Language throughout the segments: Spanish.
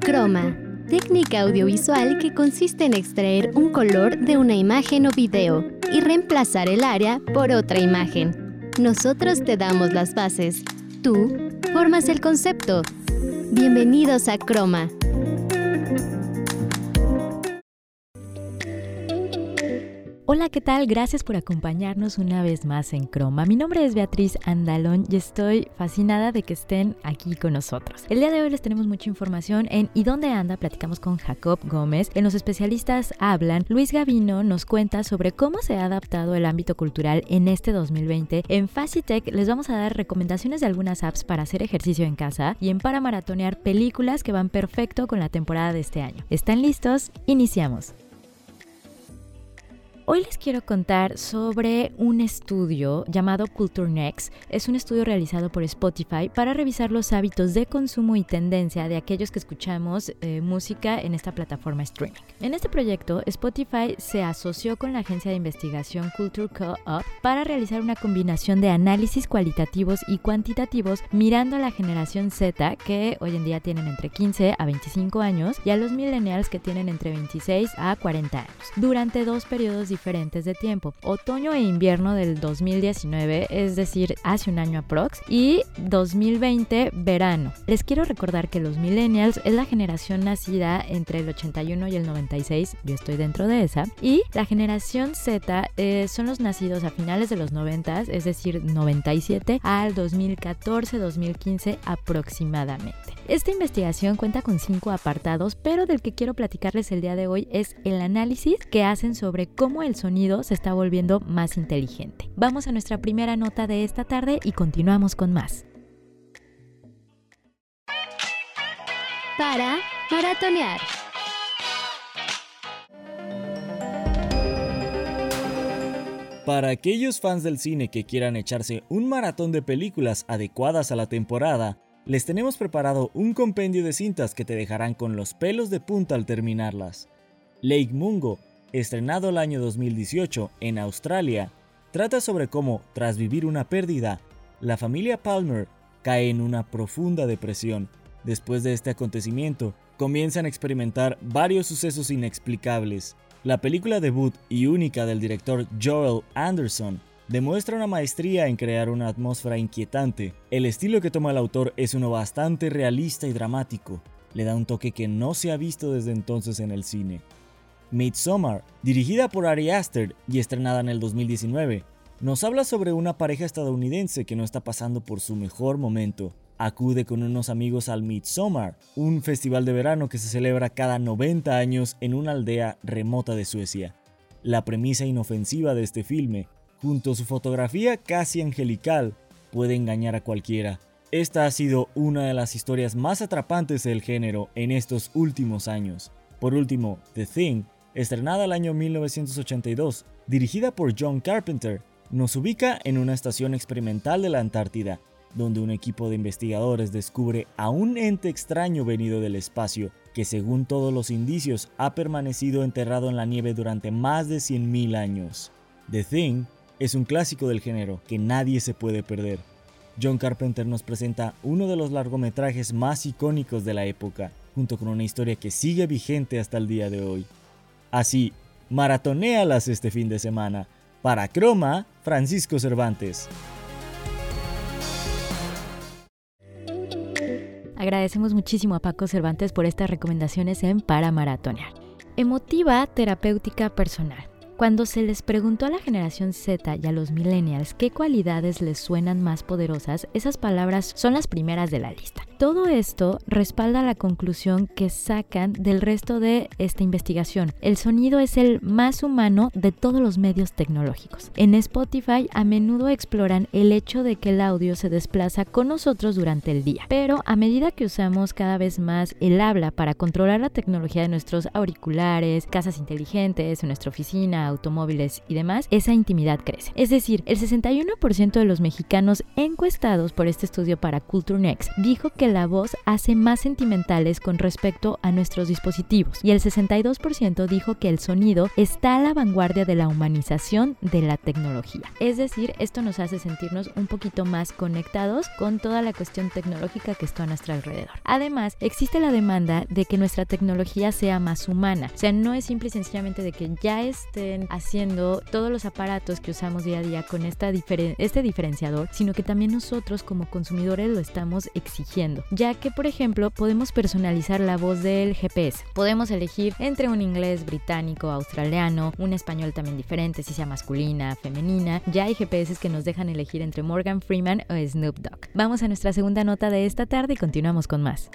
Croma, técnica audiovisual que consiste en extraer un color de una imagen o video y reemplazar el área por otra imagen. Nosotros te damos las bases. Tú formas el concepto. Bienvenidos a Croma. Hola, ¿qué tal? Gracias por acompañarnos una vez más en Croma. Mi nombre es Beatriz Andalón y estoy fascinada de que estén aquí con nosotros. El día de hoy les tenemos mucha información en ¿Y dónde anda? Platicamos con Jacob Gómez. En Los especialistas hablan. Luis Gavino nos cuenta sobre cómo se ha adaptado el ámbito cultural en este 2020. En Facitech les vamos a dar recomendaciones de algunas apps para hacer ejercicio en casa y en para maratonear películas que van perfecto con la temporada de este año. ¿Están listos? Iniciamos. Hoy les quiero contar sobre un estudio llamado Culture Next. Es un estudio realizado por Spotify para revisar los hábitos de consumo y tendencia de aquellos que escuchamos eh, música en esta plataforma streaming. En este proyecto, Spotify se asoció con la agencia de investigación Culture Co-op para realizar una combinación de análisis cualitativos y cuantitativos mirando a la generación Z que hoy en día tienen entre 15 a 25 años y a los millennials que tienen entre 26 a 40 años durante dos periodos diferentes diferentes de tiempo. Otoño e invierno del 2019, es decir, hace un año aprox, y 2020 verano. Les quiero recordar que los millennials es la generación nacida entre el 81 y el 96, yo estoy dentro de esa, y la generación Z eh, son los nacidos a finales de los 90, es decir, 97 al 2014-2015 aproximadamente. Esta investigación cuenta con cinco apartados, pero del que quiero platicarles el día de hoy es el análisis que hacen sobre cómo el sonido se está volviendo más inteligente. Vamos a nuestra primera nota de esta tarde y continuamos con más. Para maratonear. Para aquellos fans del cine que quieran echarse un maratón de películas adecuadas a la temporada, les tenemos preparado un compendio de cintas que te dejarán con los pelos de punta al terminarlas. Lake Mungo, estrenado el año 2018 en Australia, trata sobre cómo, tras vivir una pérdida, la familia Palmer cae en una profunda depresión. Después de este acontecimiento, comienzan a experimentar varios sucesos inexplicables. La película debut y única del director Joel Anderson demuestra una maestría en crear una atmósfera inquietante. El estilo que toma el autor es uno bastante realista y dramático. Le da un toque que no se ha visto desde entonces en el cine. Midsommar, dirigida por Ari Aster y estrenada en el 2019, nos habla sobre una pareja estadounidense que no está pasando por su mejor momento. Acude con unos amigos al Midsommar, un festival de verano que se celebra cada 90 años en una aldea remota de Suecia. La premisa inofensiva de este filme junto a su fotografía casi angelical, puede engañar a cualquiera. Esta ha sido una de las historias más atrapantes del género en estos últimos años. Por último, The Thing, estrenada el año 1982, dirigida por John Carpenter, nos ubica en una estación experimental de la Antártida, donde un equipo de investigadores descubre a un ente extraño venido del espacio que según todos los indicios ha permanecido enterrado en la nieve durante más de 100.000 años. The Thing es un clásico del género que nadie se puede perder. John Carpenter nos presenta uno de los largometrajes más icónicos de la época, junto con una historia que sigue vigente hasta el día de hoy. Así, maratonéalas este fin de semana. Para Croma, Francisco Cervantes. Agradecemos muchísimo a Paco Cervantes por estas recomendaciones en Para Maratonear. Emotiva terapéutica personal. Cuando se les preguntó a la generación Z y a los millennials qué cualidades les suenan más poderosas, esas palabras son las primeras de la lista. Todo esto respalda la conclusión que sacan del resto de esta investigación. El sonido es el más humano de todos los medios tecnológicos. En Spotify a menudo exploran el hecho de que el audio se desplaza con nosotros durante el día, pero a medida que usamos cada vez más el habla para controlar la tecnología de nuestros auriculares, casas inteligentes, en nuestra oficina, automóviles y demás, esa intimidad crece. Es decir, el 61% de los mexicanos encuestados por este estudio para Culture Next dijo que la voz hace más sentimentales con respecto a nuestros dispositivos y el 62% dijo que el sonido está a la vanguardia de la humanización de la tecnología. Es decir, esto nos hace sentirnos un poquito más conectados con toda la cuestión tecnológica que está a nuestro alrededor. Además, existe la demanda de que nuestra tecnología sea más humana. O sea, no es simple y sencillamente de que ya estén haciendo todos los aparatos que usamos día a día con este diferenciador, sino que también nosotros como consumidores lo estamos exigiendo. Ya que, por ejemplo, podemos personalizar la voz del GPS. Podemos elegir entre un inglés británico, australiano, un español también diferente, si sea masculina, femenina. Ya hay GPS que nos dejan elegir entre Morgan Freeman o Snoop Dogg. Vamos a nuestra segunda nota de esta tarde y continuamos con más.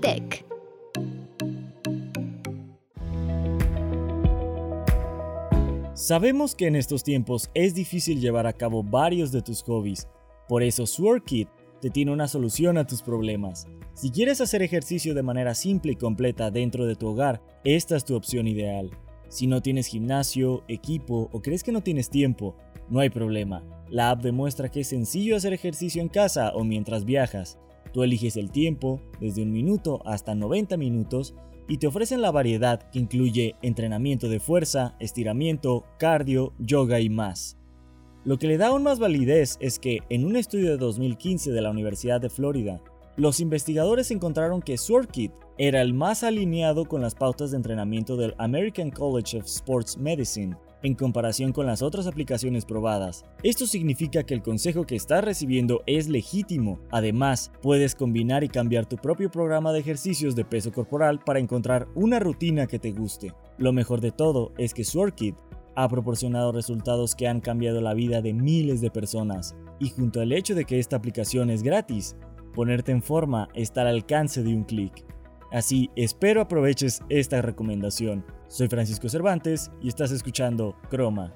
Tech. Sabemos que en estos tiempos es difícil llevar a cabo varios de tus hobbies, por eso SwordKit te tiene una solución a tus problemas. Si quieres hacer ejercicio de manera simple y completa dentro de tu hogar, esta es tu opción ideal. Si no tienes gimnasio, equipo o crees que no tienes tiempo, no hay problema. La app demuestra que es sencillo hacer ejercicio en casa o mientras viajas. Tú eliges el tiempo, desde un minuto hasta 90 minutos, y te ofrecen la variedad que incluye entrenamiento de fuerza, estiramiento, cardio, yoga y más. Lo que le da aún más validez es que en un estudio de 2015 de la Universidad de Florida, los investigadores encontraron que SwordKit era el más alineado con las pautas de entrenamiento del American College of Sports Medicine en comparación con las otras aplicaciones probadas. Esto significa que el consejo que estás recibiendo es legítimo. Además, puedes combinar y cambiar tu propio programa de ejercicios de peso corporal para encontrar una rutina que te guste. Lo mejor de todo es que SwordKit ha proporcionado resultados que han cambiado la vida de miles de personas. Y junto al hecho de que esta aplicación es gratis, ponerte en forma está al alcance de un clic. Así, espero aproveches esta recomendación. Soy Francisco Cervantes y estás escuchando Croma.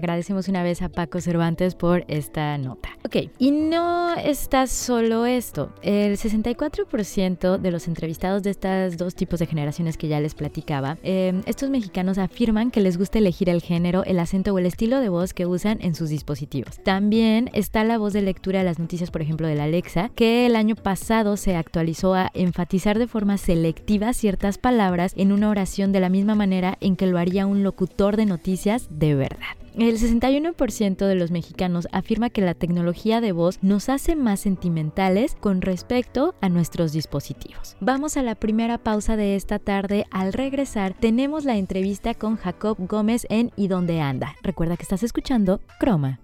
Agradecemos una vez a Paco Cervantes por esta nota. Ok, y no está solo esto. El 64% de los entrevistados de estos dos tipos de generaciones que ya les platicaba, em, estos mexicanos afirman que les gusta elegir el género, el acento o el estilo de voz que usan en sus dispositivos. También está la voz de lectura de las noticias, por ejemplo, de la Alexa, que el año pasado se actualizó a enfatizar de forma selectiva ciertas palabras en una oración de la misma manera en que lo haría un locutor de noticias de verdad. El 61% de los mexicanos afirma que la tecnología de voz nos hace más sentimentales con respecto a nuestros dispositivos. Vamos a la primera pausa de esta tarde. Al regresar tenemos la entrevista con Jacob Gómez en ¿Y dónde anda? Recuerda que estás escuchando Croma.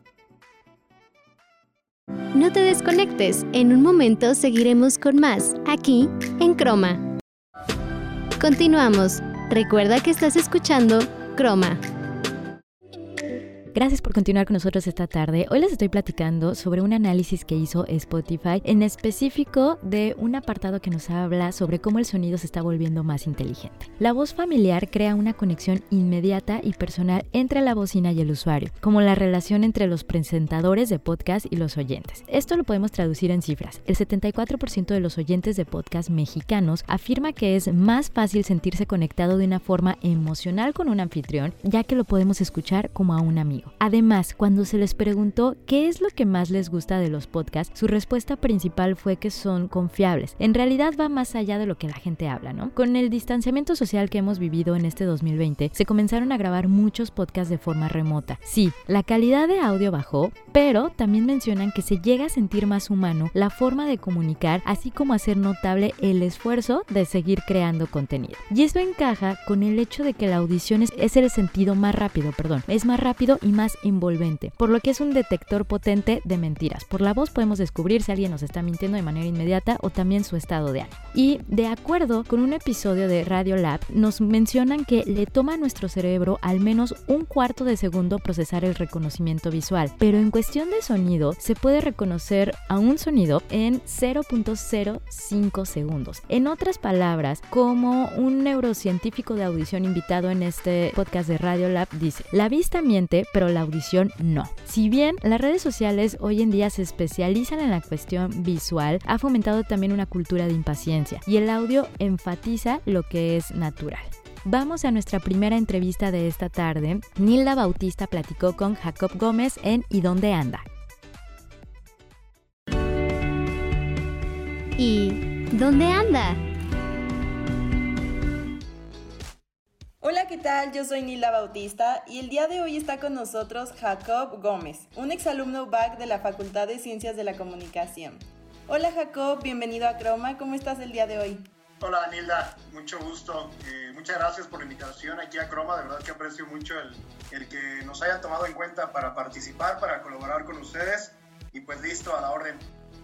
No te desconectes, en un momento seguiremos con más, aquí en Croma. Continuamos. Recuerda que estás escuchando Croma. Gracias por continuar con nosotros esta tarde. Hoy les estoy platicando sobre un análisis que hizo Spotify, en específico de un apartado que nos habla sobre cómo el sonido se está volviendo más inteligente. La voz familiar crea una conexión inmediata y personal entre la bocina y el usuario, como la relación entre los presentadores de podcast y los oyentes. Esto lo podemos traducir en cifras. El 74% de los oyentes de podcast mexicanos afirma que es más fácil sentirse conectado de una forma emocional con un anfitrión, ya que lo podemos escuchar como a un amigo. Además, cuando se les preguntó qué es lo que más les gusta de los podcasts, su respuesta principal fue que son confiables. En realidad va más allá de lo que la gente habla, ¿no? Con el distanciamiento social que hemos vivido en este 2020, se comenzaron a grabar muchos podcasts de forma remota. Sí, la calidad de audio bajó, pero también mencionan que se llega a sentir más humano la forma de comunicar, así como hacer notable el esfuerzo de seguir creando contenido. Y eso encaja con el hecho de que la audición es, es el sentido más rápido, perdón, es más rápido y más envolvente, por lo que es un detector potente de mentiras. Por la voz podemos descubrir si alguien nos está mintiendo de manera inmediata o también su estado de ánimo. Y de acuerdo con un episodio de Radio Lab, nos mencionan que le toma a nuestro cerebro al menos un cuarto de segundo procesar el reconocimiento visual, pero en cuestión de sonido se puede reconocer a un sonido en 0.05 segundos. En otras palabras, como un neurocientífico de audición invitado en este podcast de Radio Lab dice, la vista miente, pero la audición no. Si bien las redes sociales hoy en día se especializan en la cuestión visual, ha fomentado también una cultura de impaciencia y el audio enfatiza lo que es natural. Vamos a nuestra primera entrevista de esta tarde. Nilda Bautista platicó con Jacob Gómez en ¿Y dónde anda? ¿Y dónde anda? Hola, ¿qué tal? Yo soy Nilda Bautista y el día de hoy está con nosotros Jacob Gómez, un exalumno BAC de la Facultad de Ciencias de la Comunicación. Hola Jacob, bienvenido a Croma, ¿cómo estás el día de hoy? Hola Nilda, mucho gusto. Eh, muchas gracias por la invitación aquí a Croma. De verdad que aprecio mucho el, el, que nos hayan tomado en cuenta para participar, para colaborar con ustedes. Y pues listo, a la orden.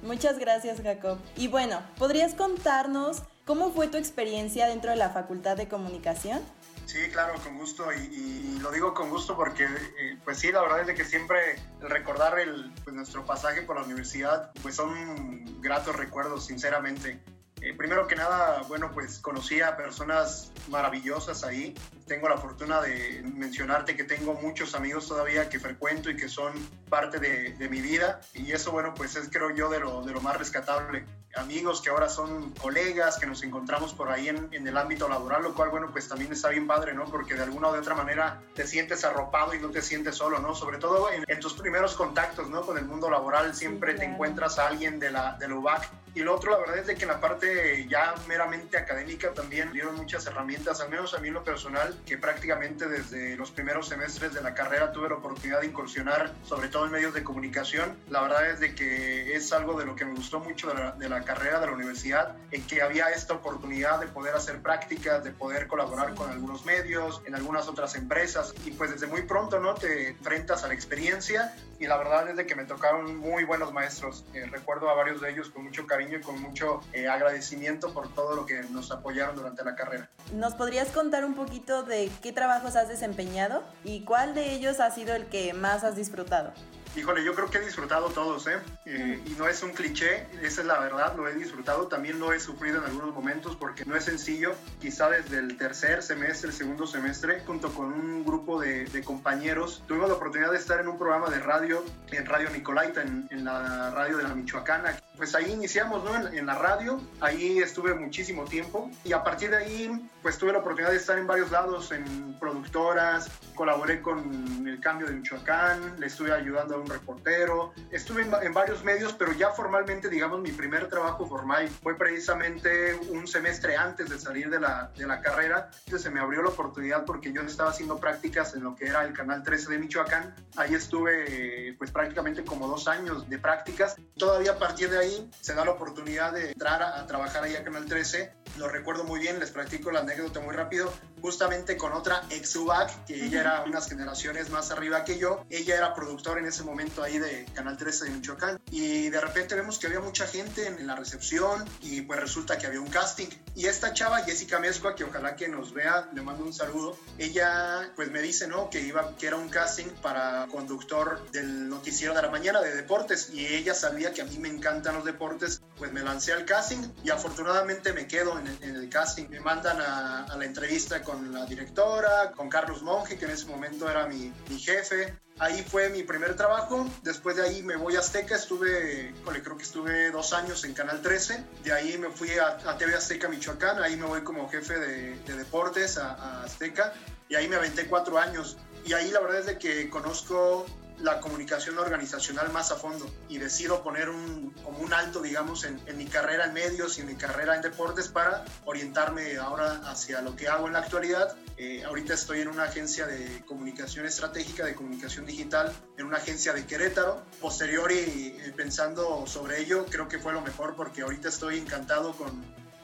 Muchas gracias Jacob. Y bueno, ¿podrías contarnos cómo fue tu experiencia dentro de la Facultad de Comunicación? Sí, claro, con gusto. Y, lo digo con gusto porque, eh, pues sí, la verdad es que siempre recordar el, pues, nuestro pasaje por la universidad, pues son gratos recuerdos, sinceramente. Eh, primero que nada, bueno, pues conocí a personas maravillosas ahí. Tengo la fortuna de mencionarte que tengo muchos amigos todavía que frecuento y que son parte de, de mi vida. Y eso, bueno, pues es creo yo de lo, de lo más rescatable amigos que ahora son colegas, que nos encontramos por ahí en, en, el ámbito laboral, lo cual, bueno, pues también está bien padre, ¿no? Porque de alguna u otra manera te sientes arropado y no te sientes solo, ¿no? Sobre todo en, en tus primeros contactos, ¿no? Con el mundo laboral siempre sí, claro. te encuentras a alguien de la, de la UBAC. Y lo otro, la verdad es de que en la parte ya meramente académica también dieron muchas herramientas, al menos a mí en lo personal, que prácticamente desde los primeros semestres de la carrera tuve la oportunidad de incursionar, sobre todo en medios de comunicación. La verdad es de que es algo de lo que me gustó mucho de la, de la carrera de la universidad, en que había esta oportunidad de poder hacer prácticas, de poder colaborar con algunos medios, en algunas otras empresas, y pues desde muy pronto, ¿no? Te enfrentas a la experiencia y la verdad es de que me tocaron muy buenos maestros. Eh, recuerdo a varios de ellos con mucho cariño y con mucho eh, agradecimiento por todo lo que nos apoyaron durante la carrera. ¿Nos podrías contar un poquito de qué trabajos has desempeñado y cuál de ellos ha sido el que más has disfrutado? Híjole, yo creo que he disfrutado todos, ¿eh? ¿eh? Y no es un cliché, esa es la verdad, lo he disfrutado. También lo he sufrido en algunos momentos porque no es sencillo. Quizá desde el tercer semestre, el segundo semestre, junto con un grupo de, de compañeros, tuvimos la oportunidad de estar en un programa de radio, en Radio Nicolaita, en, en la radio de la Michoacana. Pues ahí iniciamos, ¿no? En, en la radio, ahí estuve muchísimo tiempo y a partir de ahí, pues tuve la oportunidad de estar en varios lados, en productoras, colaboré con el cambio de Michoacán, le estuve ayudando a un reportero, estuve en, en, varios medios, pero ya formalmente, digamos, mi primer trabajo formal fue precisamente un semestre antes de salir de la, de la carrera. Entonces se me abrió la oportunidad porque yo estaba haciendo prácticas en lo que era el Canal 13 de Michoacán. Ahí estuve pues prácticamente como dos años de prácticas. Todavía a partir de ahí se da la oportunidad de entrar a, a trabajar ahí a Canal 13. Lo recuerdo muy bien, les platico la anécdota muy rápido. Justamente con otra ex UBAC, que ella era unas generaciones más arriba que yo. Ella era productora en ese momento ahí de Canal 13 de Michoacán. Y de repente vemos que había mucha gente en, la recepción y pues resulta que había un casting. Y esta chava, Jessica Mezcua, que ojalá que nos vea, le mando un saludo. Ella pues me dice, ¿no? Que, iba, que era un casting para conductor del noticiero de la mañana de deportes. Y ella sabía que a mí me los deportes. Pues me lancé al casting y afortunadamente me quedo en el, en el casting. Me mandan a, a la entrevista con la directora, con Carlos Monge, que en ese momento era mi, mi jefe. Ahí fue mi primer trabajo. Después de ahí me voy a Azteca. Estuve, creo que estuve dos años en Canal 13. De ahí me fui a, a TV Azteca Michoacán. Ahí me voy como jefe de, de deportes a, a, Azteca. Y ahí me aventé cuatro años. Y ahí la verdad es de que conozco la comunicación organizacional más a fondo y decido poner un, como un alto, digamos, en, mi carrera en medios y en mi carrera en deportes para orientarme ahora hacia lo que hago en la actualidad. Eh, ahorita estoy en una agencia de comunicación estratégica, de comunicación digital, en una agencia de Querétaro. Posterior y eh, pensando sobre ello, creo que fue lo mejor porque ahorita estoy encantado con,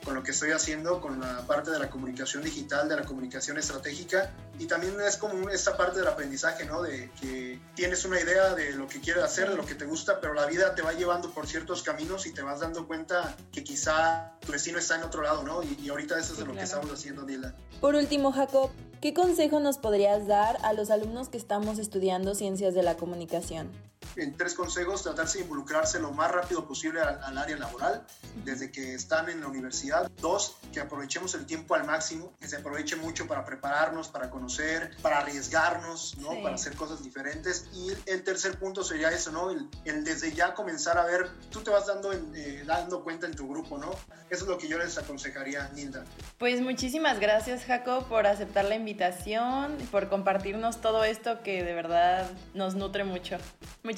con lo que estoy haciendo, con la parte de la comunicación digital, de la comunicación estratégica. Y también es como esta parte del aprendizaje, ¿no? De que tienes una idea de lo que quieres hacer, de lo que te gusta, pero la vida te va llevando por ciertos caminos y te vas dando cuenta que quizá tu vecino está en otro lado, ¿no? Y, y ahorita eso es de lo claro. que estamos haciendo, Nila. Por último, Jacob, ¿qué consejo nos podrías dar a los alumnos que estamos estudiando ciencias de la comunicación? En tres consejos, tratarse de involucrarse lo más rápido posible al, área laboral, desde que están en la universidad. Dos, que aprovechemos el tiempo al máximo, que se aproveche mucho para prepararnos, para conocer, para arriesgarnos, ¿no? Para hacer cosas diferentes. Y el tercer punto sería eso, ¿no? El, desde ya comenzar a ver, tú te vas dando, eh, dando cuenta en tu grupo, ¿no? Eso es lo que yo les aconsejaría, Nilda. Pues muchísimas gracias, Jacob, por aceptar la invitación, por compartirnos todo esto que de verdad nos nutre mucho.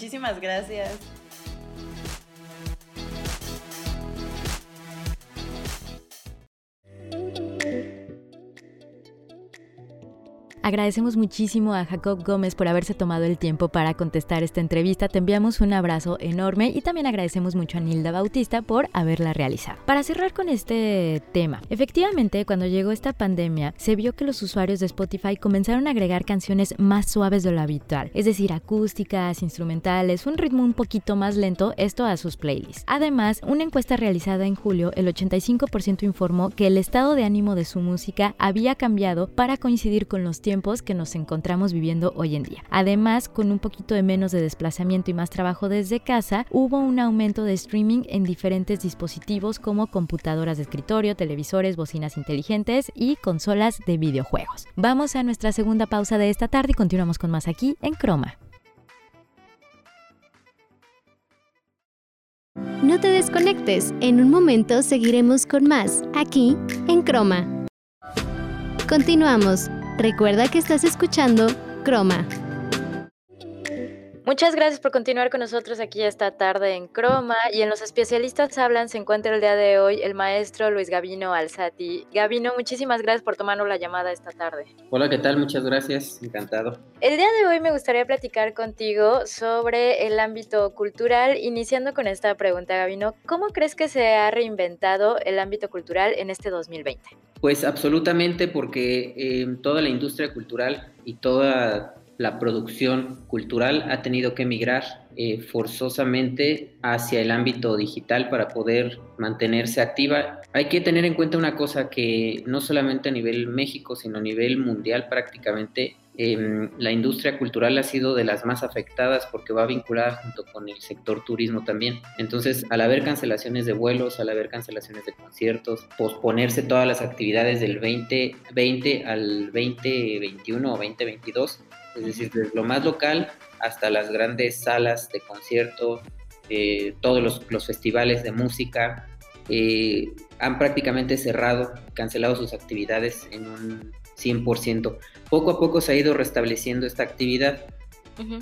Muchísimas gracias. Agradecemos muchísimo a Jacob Gómez por haberse tomado el tiempo para contestar esta entrevista. Te enviamos un abrazo enorme y también agradecemos mucho a Nilda Bautista por haberla realizado. Para cerrar con este tema, efectivamente cuando llegó esta pandemia se vio que los usuarios de Spotify comenzaron a agregar canciones más suaves de lo habitual, es decir, acústicas, instrumentales, un ritmo un poquito más lento, esto a sus playlists. Además, una encuesta realizada en julio, el 85% informó que el estado de ánimo de su música había cambiado para coincidir con los tiempos que nos encontramos viviendo hoy en día. Además, con un poquito de menos de desplazamiento y más trabajo desde casa, hubo un aumento de streaming en diferentes dispositivos como computadoras de escritorio, televisores, bocinas inteligentes y consolas de videojuegos. Vamos a nuestra segunda pausa de esta tarde y continuamos con más aquí en Croma. No te desconectes, en un momento seguiremos con más aquí en Croma. Continuamos. Recuerda que estás escuchando Croma. Muchas gracias por continuar con nosotros aquí esta tarde en Croma y en Los Especialistas Hablan se encuentra el día de hoy el maestro Luis Gavino Alzati. Gavino, muchísimas gracias por tomarnos la llamada esta tarde. Hola, ¿qué tal? Muchas gracias, encantado. El día de hoy me gustaría platicar contigo sobre el ámbito cultural, iniciando con esta pregunta, Gavino. ¿Cómo crees que se ha reinventado el ámbito cultural en este 2020? Pues absolutamente porque eh, toda la industria cultural y toda la producción cultural ha tenido que migrar eh, forzosamente hacia el ámbito digital para poder mantenerse activa. Hay que tener en cuenta una cosa que no solamente a nivel México, sino a nivel mundial prácticamente Em, la industria cultural ha sido de las más afectadas porque va vinculada junto con el sector turismo también. Entonces, al haber cancelaciones de vuelos, al haber cancelaciones de conciertos, posponerse todas las actividades del 2020 al 2021 o 2022, es decir, desde lo más local hasta las grandes salas de concierto, eh, todos los, festivales de música, eh, han prácticamente cerrado, cancelado sus actividades en un 100%. Poco a poco se ha ido restableciendo esta actividad,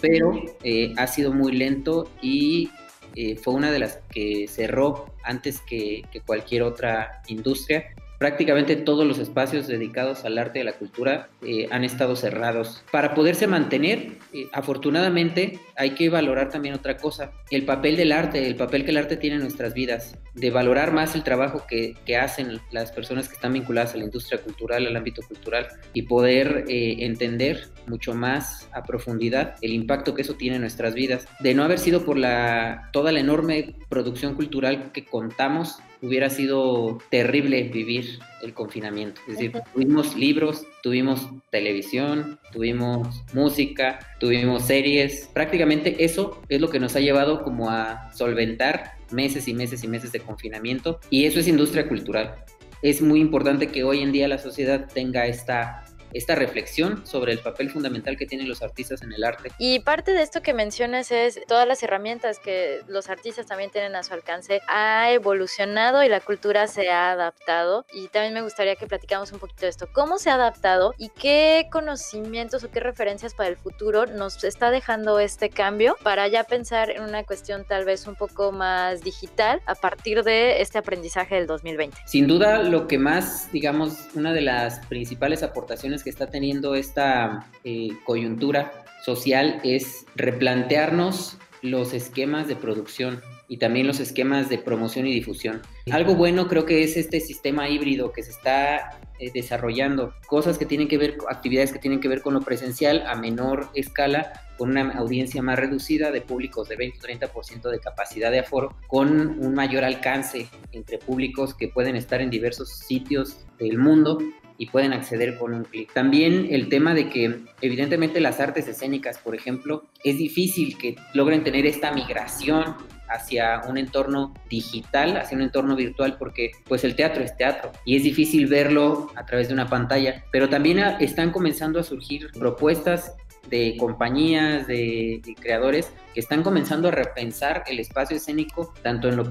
pero eh, ha sido muy lento y eh, fue una de las que cerró antes que, que cualquier otra industria prácticamente todos los espacios dedicados al arte y a la cultura eh, han estado cerrados. Para poderse mantener, eh, afortunadamente, hay que valorar también otra cosa, el papel del arte, el papel que el arte tiene en nuestras vidas, de valorar más el trabajo que, hacen las personas que están vinculadas a la industria cultural, al ámbito cultural, y poder eh, entender mucho más a profundidad el impacto que eso tiene en nuestras vidas. De no haber sido por la, toda la enorme producción cultural que contamos hubiera sido terrible vivir el confinamiento. Es decir, tuvimos libros, tuvimos televisión, tuvimos música, tuvimos series. Prácticamente eso es lo que nos ha llevado como a solventar meses y meses y meses de confinamiento. Y eso es industria cultural. Es muy importante que hoy en día la sociedad tenga esta esta reflexión sobre el papel fundamental que tienen los artistas en el arte. Y parte de esto que mencionas es todas las herramientas que los artistas también tienen a su alcance. Ha evolucionado y la cultura se ha adaptado. Y también me gustaría que platicamos un poquito de esto. ¿Cómo se ha adaptado y qué conocimientos o qué referencias para el futuro nos está dejando este cambio para ya pensar en una cuestión tal vez un poco más digital a partir de este aprendizaje del 2020? Sin duda, lo que más, digamos, una de las principales aportaciones que está teniendo esta eh, coyuntura social es replantearnos los esquemas de producción y también los esquemas de promoción y difusión. Algo bueno creo que es este sistema híbrido que se está eh, desarrollando, cosas que tienen que ver, actividades que tienen que ver con lo presencial a menor escala, con una audiencia más reducida de públicos de 20-30% de capacidad de aforo, con un mayor alcance entre públicos que pueden estar en diversos sitios del mundo y pueden acceder con un clic. También el tema de que evidentemente las artes escénicas, por ejemplo, es difícil que logren tener esta migración hacia un entorno digital, hacia un entorno virtual, porque pues el teatro es teatro y es difícil verlo a través de una pantalla, pero también están comenzando a surgir propuestas de compañías, de, creadores que están comenzando a repensar el espacio escénico tanto en lo,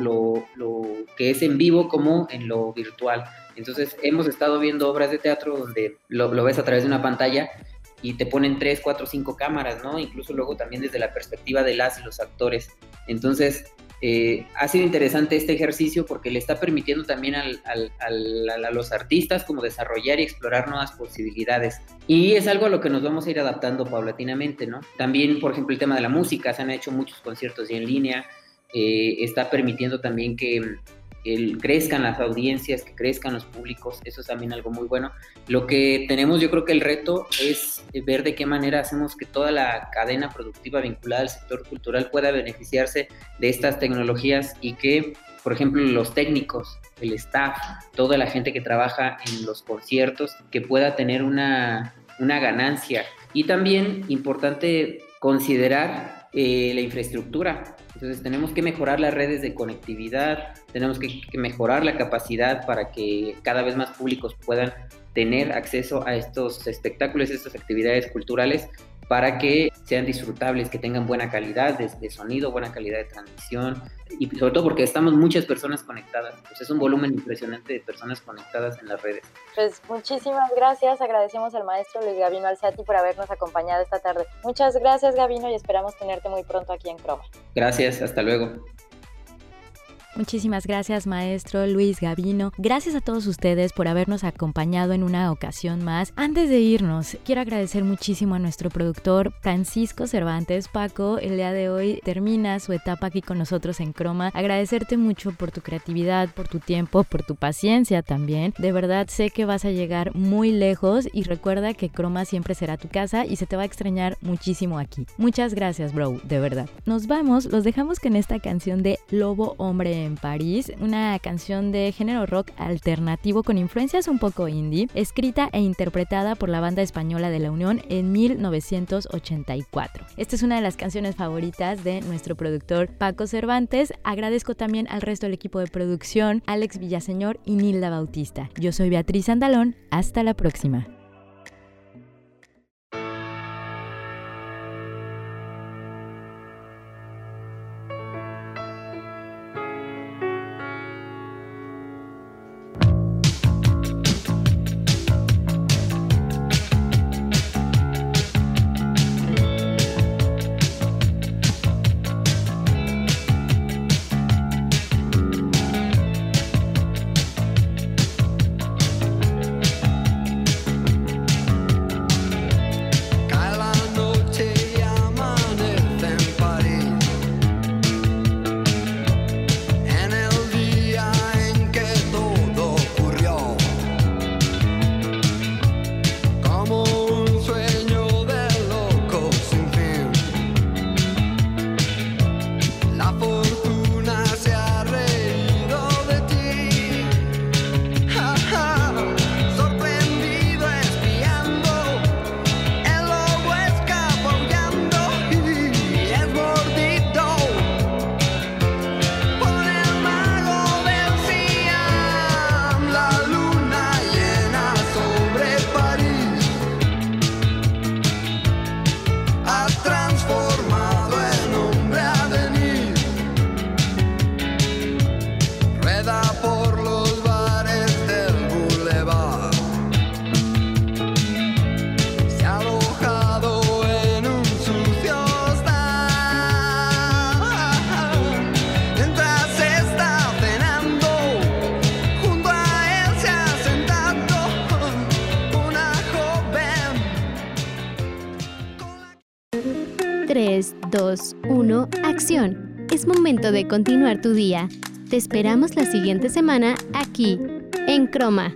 lo, lo, que es en vivo como en lo virtual. Entonces hemos estado viendo obras de teatro donde lo, lo ves a través de una pantalla y te ponen tres, cuatro, cinco cámaras, ¿no? Incluso luego también desde la perspectiva de las y los actores. Entonces, eh, ha sido interesante este ejercicio porque le está permitiendo también a los artistas como desarrollar y explorar nuevas posibilidades. Y es algo a lo que nos vamos a ir adaptando paulatinamente, ¿no? También, por ejemplo, el tema de la música, se han hecho muchos conciertos en línea, eh, está permitiendo también que el, crezcan las audiencias, que crezcan los públicos, eso es también algo muy bueno. Lo que tenemos, yo creo que el reto es ver de qué manera hacemos que toda la cadena productiva vinculada al sector cultural pueda beneficiarse de estas tecnologías y que, por ejemplo, los técnicos, el staff, toda la gente que trabaja en los conciertos, que pueda tener una, una ganancia. Y también importante considerar eh, la infraestructura. Entonces tenemos que mejorar las redes de conectividad, tenemos que, mejorar la capacidad para que cada vez más públicos puedan tener acceso a estos espectáculos, estas actividades culturales para que sean disfrutables, que tengan buena calidad de, sonido, buena calidad de transmisión y sobre todo porque estamos muchas personas conectadas. Pues es un volumen impresionante de personas conectadas en las redes. Pues muchísimas gracias, agradecemos al maestro Luis Gavino Alzati por habernos acompañado esta tarde. Muchas gracias Gavino y esperamos tenerte muy pronto aquí en Croma. Gracias, hasta luego. Muchísimas gracias maestro Luis Gavino. Gracias a todos ustedes por habernos acompañado en una ocasión más. Antes de irnos, quiero agradecer muchísimo a nuestro productor Francisco Cervantes. Paco, el día de hoy termina su etapa aquí con nosotros en Croma. Agradecerte mucho por tu creatividad, por tu tiempo, por tu paciencia también. De verdad sé que vas a llegar muy lejos y recuerda que Croma siempre será tu casa y se te va a extrañar muchísimo aquí. Muchas gracias, bro, de verdad. Nos vamos, los dejamos con esta canción de Lobo Hombre en París, una canción de género rock alternativo con influencias un poco indie, escrita e interpretada por la banda española de la Unión en 1984. Esta es una de las canciones favoritas de nuestro productor Paco Cervantes. Agradezco también al resto del equipo de producción, Alex Villaseñor y Nilda Bautista. Yo soy Beatriz Andalón, hasta la próxima. De continuar tu día. Te esperamos la siguiente semana aquí, en Croma.